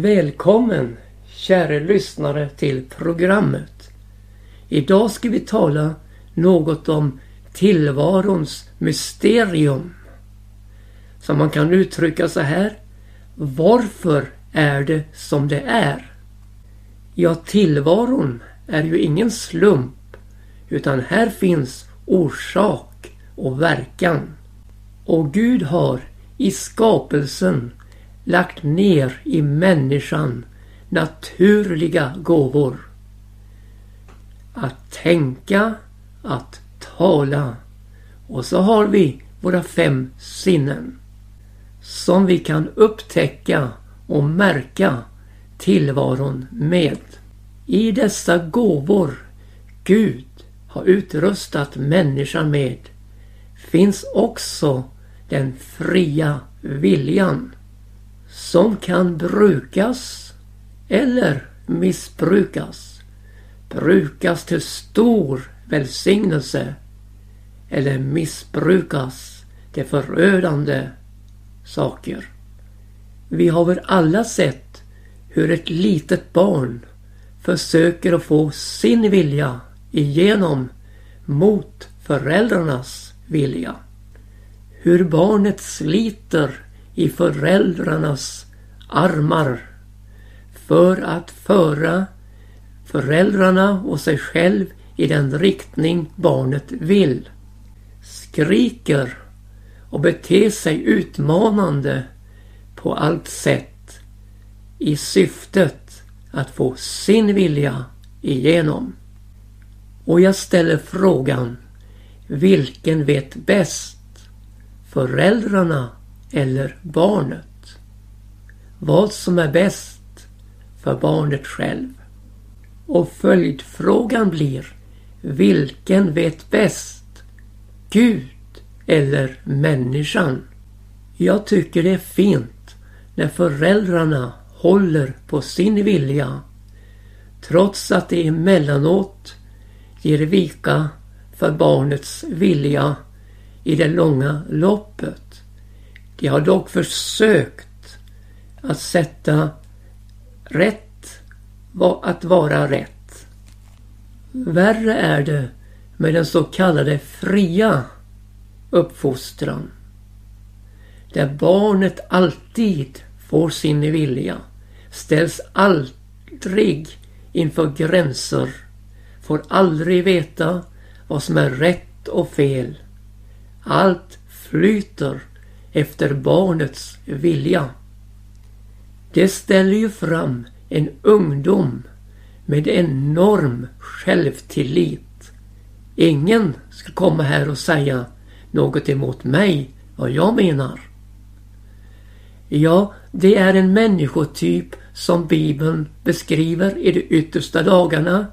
Välkommen kära lyssnare till programmet. Idag ska vi tala något om tillvarons mysterium. Som man kan uttrycka så här. Varför är det som det är? Ja, tillvaron är ju ingen slump utan här finns orsak och verkan. Och Gud har i skapelsen lagt ner i människan naturliga gåvor. Att tänka, att tala och så har vi våra fem sinnen som vi kan upptäcka och märka tillvaron med. I dessa gåvor Gud har utrustat människan med finns också den fria viljan som kan brukas eller missbrukas. Brukas till stor välsignelse eller missbrukas till förödande saker. Vi har väl alla sett hur ett litet barn försöker att få sin vilja igenom mot föräldrarnas vilja. Hur barnet sliter i föräldrarnas armar för att föra föräldrarna och sig själv i den riktning barnet vill. Skriker och beter sig utmanande på allt sätt i syftet att få sin vilja igenom. Och jag ställer frågan, vilken vet bäst? Föräldrarna eller barnet? Vad som är bäst för barnet själv? Och följdfrågan blir, vilken vet bäst? Gud eller människan? Jag tycker det är fint när föräldrarna håller på sin vilja trots att det emellanåt ger vika för barnets vilja i det långa loppet. De har dock försökt att sätta rätt att vara rätt. Värre är det med den så kallade fria uppfostran. Där barnet alltid får sin vilja, ställs aldrig inför gränser, får aldrig veta vad som är rätt och fel. Allt flyter efter barnets vilja. Det ställer ju fram en ungdom med enorm självtillit. Ingen ska komma här och säga något emot mig, vad jag menar. Ja, det är en människotyp som Bibeln beskriver i de yttersta dagarna.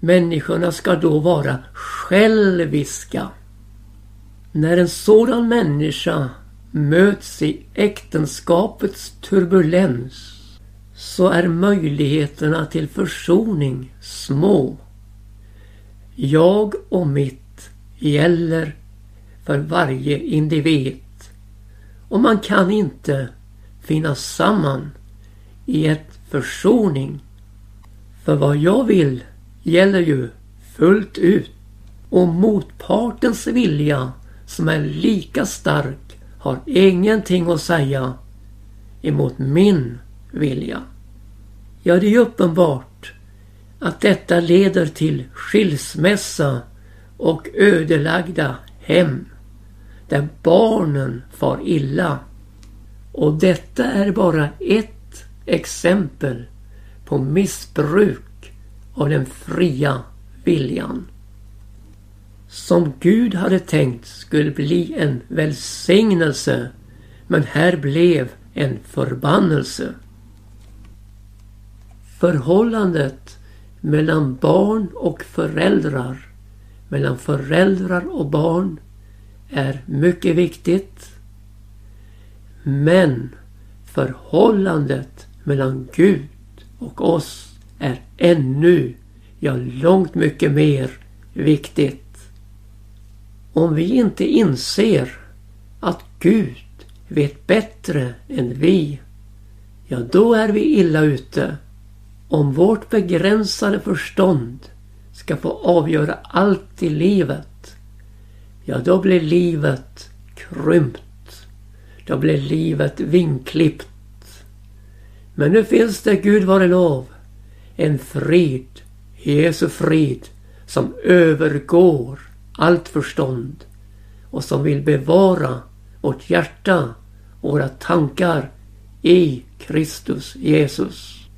Människorna ska då vara själviska. När en sådan människa möts i äktenskapets turbulens så är möjligheterna till försoning små. Jag och mitt gäller för varje individ och man kan inte finna samman i ett försoning. För vad jag vill gäller ju fullt ut och motpartens vilja som är lika stark har ingenting att säga emot min vilja. Ja, det är uppenbart att detta leder till skilsmässa och ödelagda hem där barnen far illa. Och detta är bara ett exempel på missbruk av den fria viljan som Gud hade tänkt skulle bli en välsignelse men här blev en förbannelse. Förhållandet mellan barn och föräldrar, mellan föräldrar och barn är mycket viktigt. Men förhållandet mellan Gud och oss är ännu, ja långt mycket mer viktigt. Om vi inte inser att Gud vet bättre än vi, ja då är vi illa ute. Om vårt begränsade förstånd ska få avgöra allt i livet, ja då blir livet krympt. Då blir livet vinklippt. Men nu finns det, Gud vare lov, en frid, Jesu frid, som övergår allt förstånd och som vill bevara vårt hjärta och våra tankar i Kristus Jesus.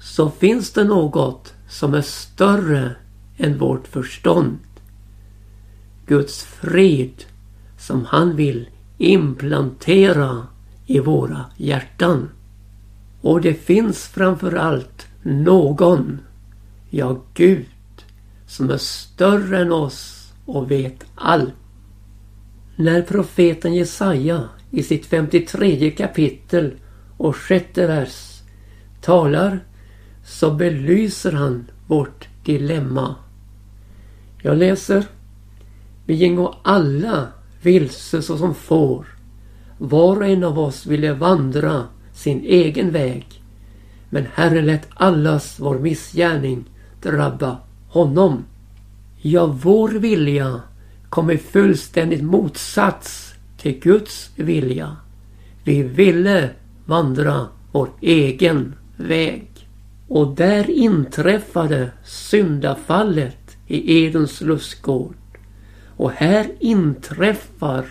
Så finns det något som är större än vårt förstånd. Guds frid som han vill implantera i våra hjärtan. Och det finns framförallt någon, ja Gud, som är större än oss och vet allt. När profeten Jesaja i sitt 53 kapitel och sjätte vers talar så belyser han vårt dilemma. Jag läser. Vi gingo alla vilse såsom får. Var och en av oss ville vandra sin egen väg. Men Herren lät allas vår missgärning drabba honom. Ja, vår vilja kom i fullständigt motsats till Guds vilja. Vi ville vandra vår egen väg. Och där inträffade syndafallet i Edens lustgård. Och här inträffar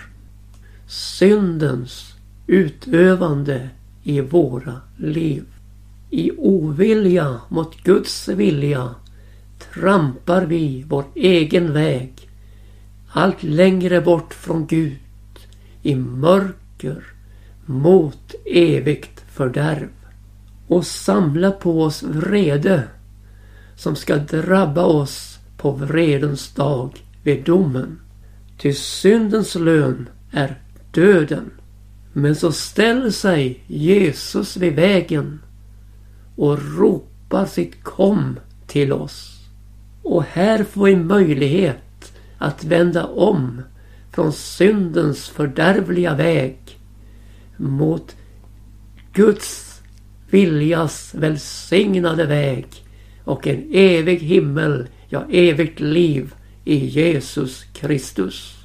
syndens utövande i våra liv. I ovilja mot Guds vilja trampar vi vår egen väg allt längre bort från Gud i mörker mot evigt fördärv och samla på oss vrede som ska drabba oss på vredens dag vid domen. Ty syndens lön är döden. Men så ställer sig Jesus vid vägen och ropar sitt kom till oss. Och här får vi möjlighet att vända om från syndens fördärvliga väg mot Guds viljas välsignade väg och en evig himmel, ja evigt liv i Jesus Kristus.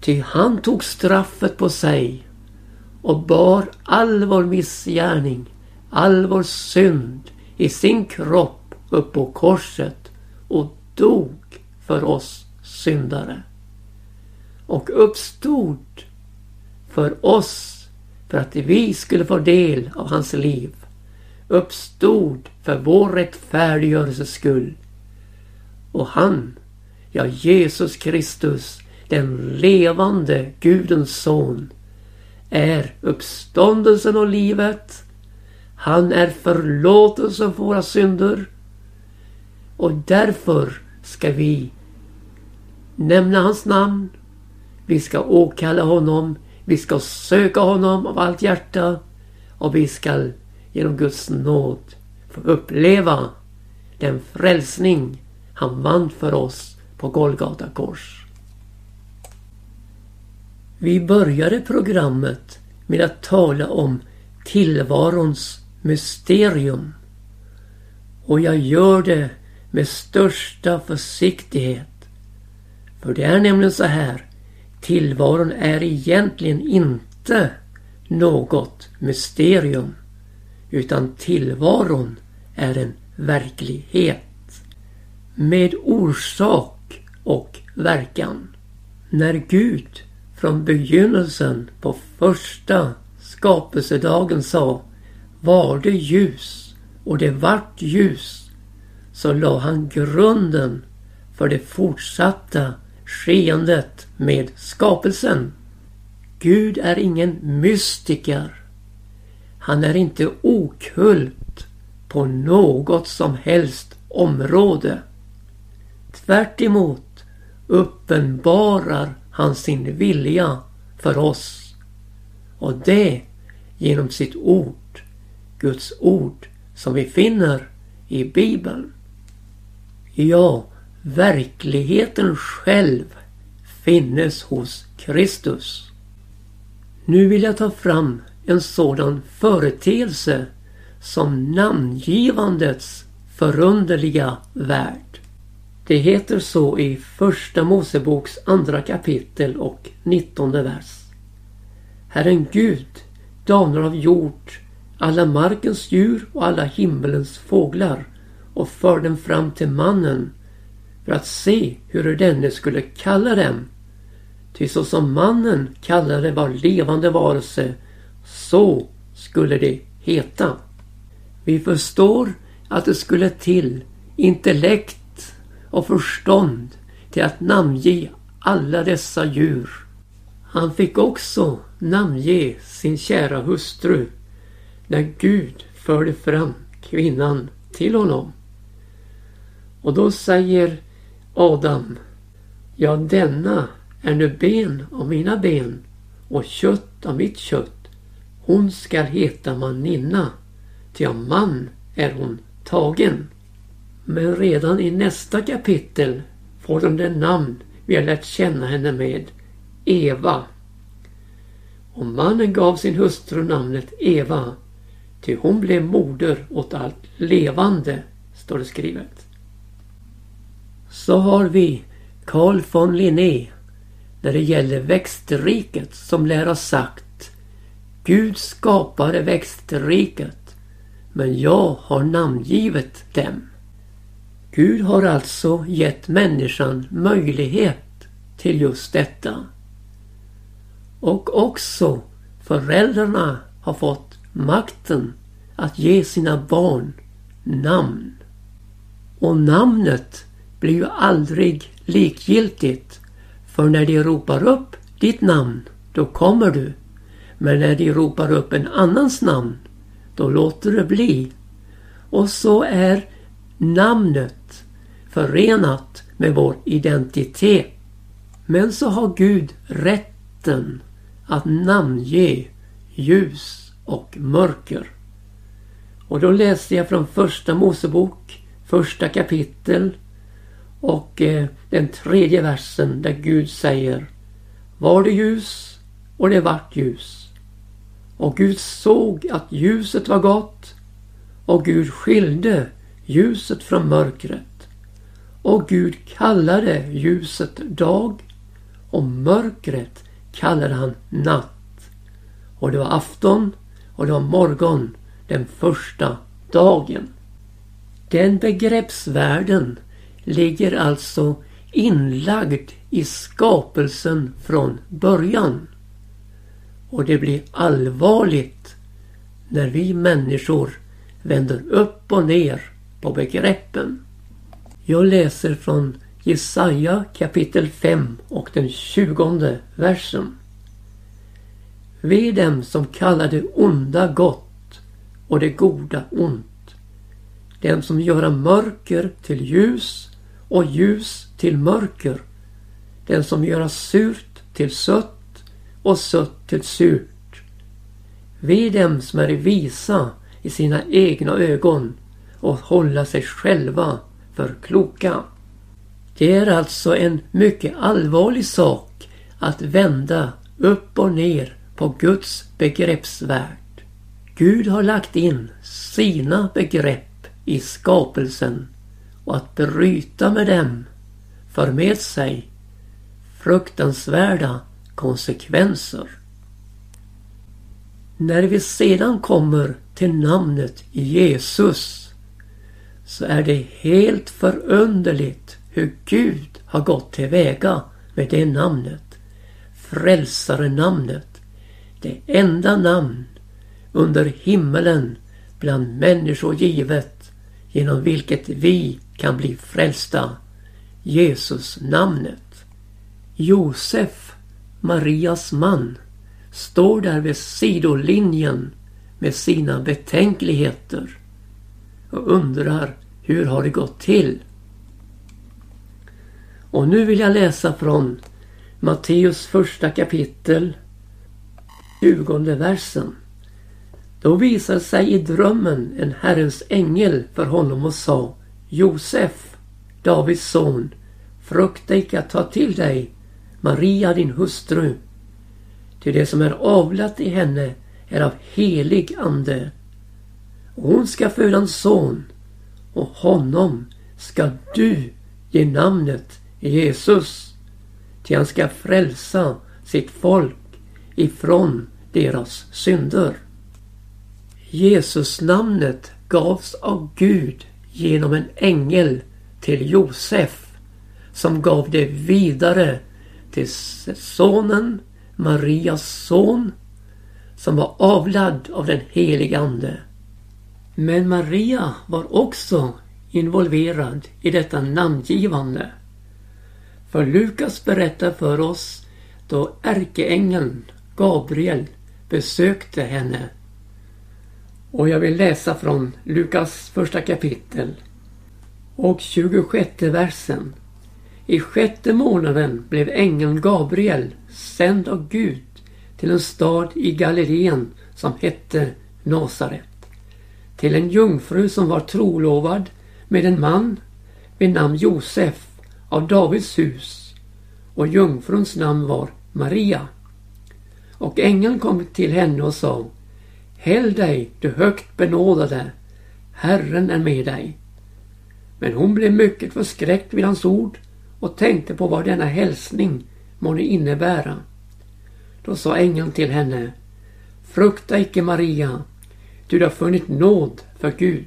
Ty han tog straffet på sig och bar all vår missgärning, all vår synd i sin kropp upp på korset och dog för oss syndare. Och uppstod för oss för att vi skulle få del av hans liv. Uppstod för vår rättfärdiggörelses skull. Och han, ja Jesus Kristus, den levande Gudens son, är uppståndelsen och livet. Han är förlåtelsen för våra synder. Och därför ska vi nämna hans namn. Vi ska åkalla honom. Vi ska söka honom av allt hjärta. Och vi ska genom Guds nåd få uppleva den frälsning han vann för oss på Golgata kors. Vi började programmet med att tala om tillvarons mysterium. Och jag gör det med största försiktighet. För det är nämligen så här. Tillvaron är egentligen inte något mysterium. Utan tillvaron är en verklighet. Med orsak och verkan. När Gud från begynnelsen på första skapelsedagen sa var det ljus och det vart ljus så la han grunden för det fortsatta skeendet med skapelsen. Gud är ingen mystiker. Han är inte okult på något som helst område. Tvärt emot uppenbarar han sin vilja för oss. Och det genom sitt ord, Guds ord, som vi finner i Bibeln. Ja, verkligheten själv finnes hos Kristus. Nu vill jag ta fram en sådan företeelse som namngivandets förunderliga värld. Det heter så i Första Moseboks andra kapitel och nittonde vers. Herren Gud danar av jord alla markens djur och alla himmelens fåglar och för dem fram till mannen för att se hur denne skulle kalla dem. Ty så som mannen kallade var levande varelse, så skulle det heta. Vi förstår att det skulle till intellekt och förstånd till att namnge alla dessa djur. Han fick också namnge sin kära hustru när Gud förde fram kvinnan till honom. Och då säger Adam, ja denna är nu ben av mina ben och kött av mitt kött. Hon skall heta maninna, ty av man är hon tagen. Men redan i nästa kapitel får de det namn vi har lärt känna henne med, Eva. Och mannen gav sin hustru namnet Eva, ty hon blev moder åt allt levande, står det skrivet. Så har vi Carl von Linné när det gäller växtriket som lär ha sagt Gud skapade växtriket men jag har namngivit dem. Gud har alltså gett människan möjlighet till just detta. Och också föräldrarna har fått makten att ge sina barn namn. Och namnet blir ju aldrig likgiltigt. För när de ropar upp ditt namn, då kommer du. Men när de ropar upp en annans namn, då låter det bli. Och så är namnet förenat med vår identitet. Men så har Gud rätten att namnge ljus och mörker. Och då läste jag från första Mosebok, första kapitel och eh, den tredje versen där Gud säger Var det ljus och det vart ljus. Och Gud såg att ljuset var gott och Gud skilde ljuset från mörkret. Och Gud kallade ljuset dag och mörkret kallade han natt. Och det var afton och det var morgon den första dagen. Den begreppsvärlden ligger alltså inlagd i skapelsen från början. Och det blir allvarligt när vi människor vänder upp och ner på begreppen. Jag läser från Jesaja kapitel 5 och den tjugonde versen. Ve dem som kallar det onda gott och det goda ont. Den som gör mörker till ljus och ljus till mörker. Den som gör surt till sött och sött till surt. Ve dem som är visa i sina egna ögon och hålla sig själva för kloka. Det är alltså en mycket allvarlig sak att vända upp och ner på Guds begreppsvärld. Gud har lagt in sina begrepp i skapelsen och att bryta med dem för med sig fruktansvärda konsekvenser. När vi sedan kommer till namnet Jesus så är det helt förunderligt hur Gud har gått tillväga med det namnet. Frälsare-namnet. Det enda namn under himmelen bland människor givet genom vilket vi kan bli frälsta. Jesus namnet. Josef, Marias man, står där vid sidolinjen med sina betänkligheter och undrar hur har det gått till? Och nu vill jag läsa från Matteus första kapitel, 20 versen. Då visade sig i drömmen en Herrens ängel för honom och sa Josef, Davids son, frukta icke att ta till dig Maria din hustru. Ty det som är avlat i henne är av helig ande. Och hon ska föda en son och honom ska du ge namnet Jesus. Till han ska frälsa sitt folk ifrån deras synder. Jesus namnet gavs av Gud genom en ängel till Josef som gav det vidare till sonen, Marias son, som var avlad av den helige Ande. Men Maria var också involverad i detta namngivande. För Lukas berättar för oss då ärkeängeln Gabriel besökte henne. Och jag vill läsa från Lukas första kapitel och 26 versen. I sjätte månaden blev ängeln Gabriel sänd av Gud till en stad i Galileen som hette Nasaret. Till en jungfru som var trolovad med en man vid namn Josef av Davids hus och jungfruns namn var Maria. Och ängeln kom till henne och sa Häll dig, du högt benådade, Herren är med dig. Men hon blev mycket förskräckt vid hans ord och tänkte på vad denna hälsning månde innebära. Då sa ängeln till henne Frukta icke Maria, du har funnit nåd för Gud.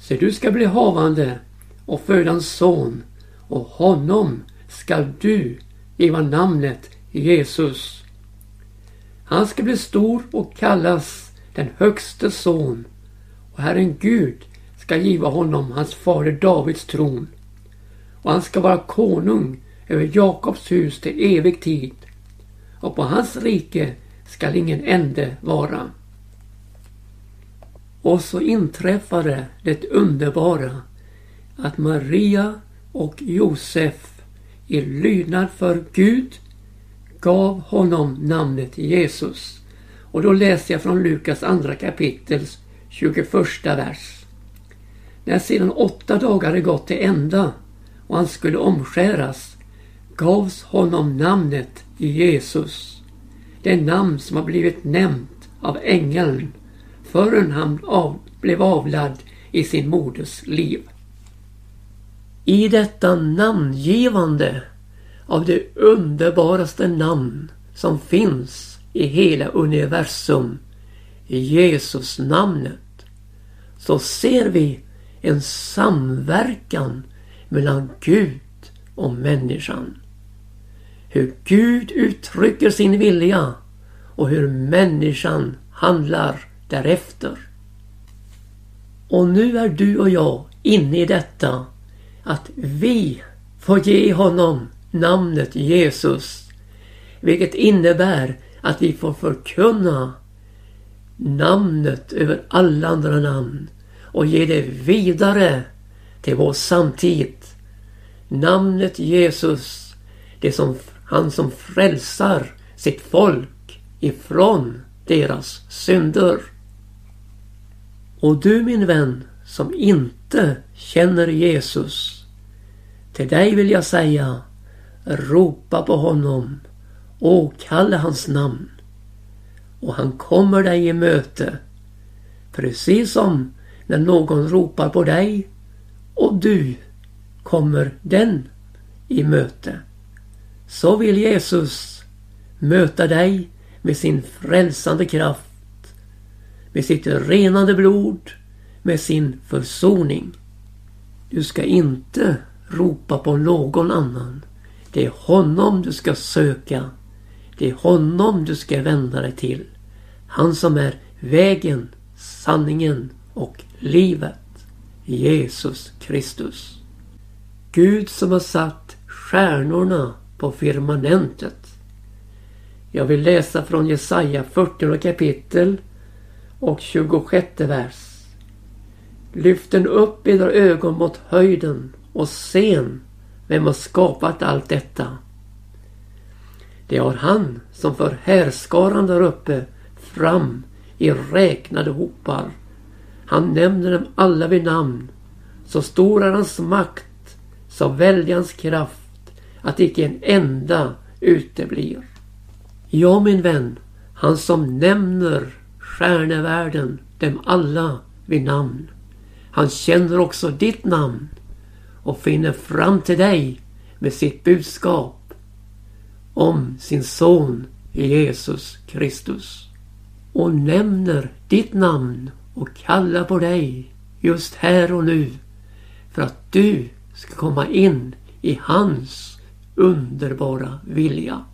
Se du ska bli havande och föda en son och honom skall du giva namnet Jesus. Han ska bli stor och kallas den högste son och Herren Gud ska giva honom hans fader Davids tron och han ska vara konung över Jakobs hus till evig tid och på hans rike skall ingen ände vara. Och så inträffade det underbara att Maria och Josef i lydnad för Gud gav honom namnet Jesus. Och då läser jag från Lukas andra kapitels 21 vers. När sedan åtta dagar hade gått till ända och han skulle omskäras gavs honom namnet Jesus. Det namn som har blivit nämnt av ängeln förrän han av, blev avlad i sin moders liv. I detta namngivande av det underbaraste namn som finns i hela universum, i Jesus namnet, så ser vi en samverkan mellan Gud och människan. Hur Gud uttrycker sin vilja och hur människan handlar därefter. Och nu är du och jag inne i detta att vi får ge honom namnet Jesus. Vilket innebär att vi får förkunna namnet över alla andra namn och ge det vidare till vår samtid. Namnet Jesus, det som han som frälsar sitt folk ifrån deras synder. Och du min vän som inte känner Jesus. Till dig vill jag säga ropa på honom åkalla hans namn och han kommer dig i möte. Precis som när någon ropar på dig och du kommer den i möte. Så vill Jesus möta dig med sin frälsande kraft, med sitt renande blod, med sin försoning. Du ska inte ropa på någon annan. Det är honom du ska söka. Det är honom du ska vända dig till. Han som är vägen, sanningen och livet. Jesus Kristus. Gud som har satt stjärnorna på firmamentet. Jag vill läsa från Jesaja 40 kapitel och 26 vers. Lyft den upp era ögon mot höjden och sen vem har skapat allt detta? Det har han som för härskaran där uppe fram i räknade hopar. Han nämner dem alla vid namn. Så stor är hans makt, så väldig hans kraft, att icke en enda uteblir. Ja, min vän, han som nämner stjärnevärlden dem alla vid namn. Han känner också ditt namn och finner fram till dig med sitt budskap om sin son Jesus Kristus. Och nämner ditt namn och kallar på dig just här och nu för att du ska komma in i hans underbara vilja.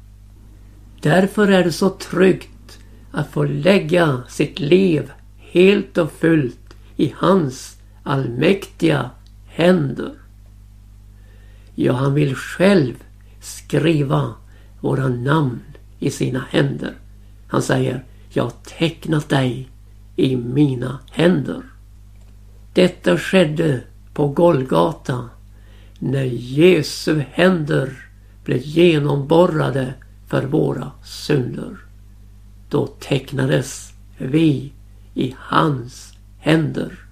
Därför är det så tryggt att få lägga sitt liv helt och fullt i hans allmäktiga händer. Ja, han vill själv skriva våra namn i sina händer. Han säger, jag har tecknat dig i mina händer. Detta skedde på Golgata när Jesu händer blev genomborrade för våra synder. Då tecknades vi i hans händer.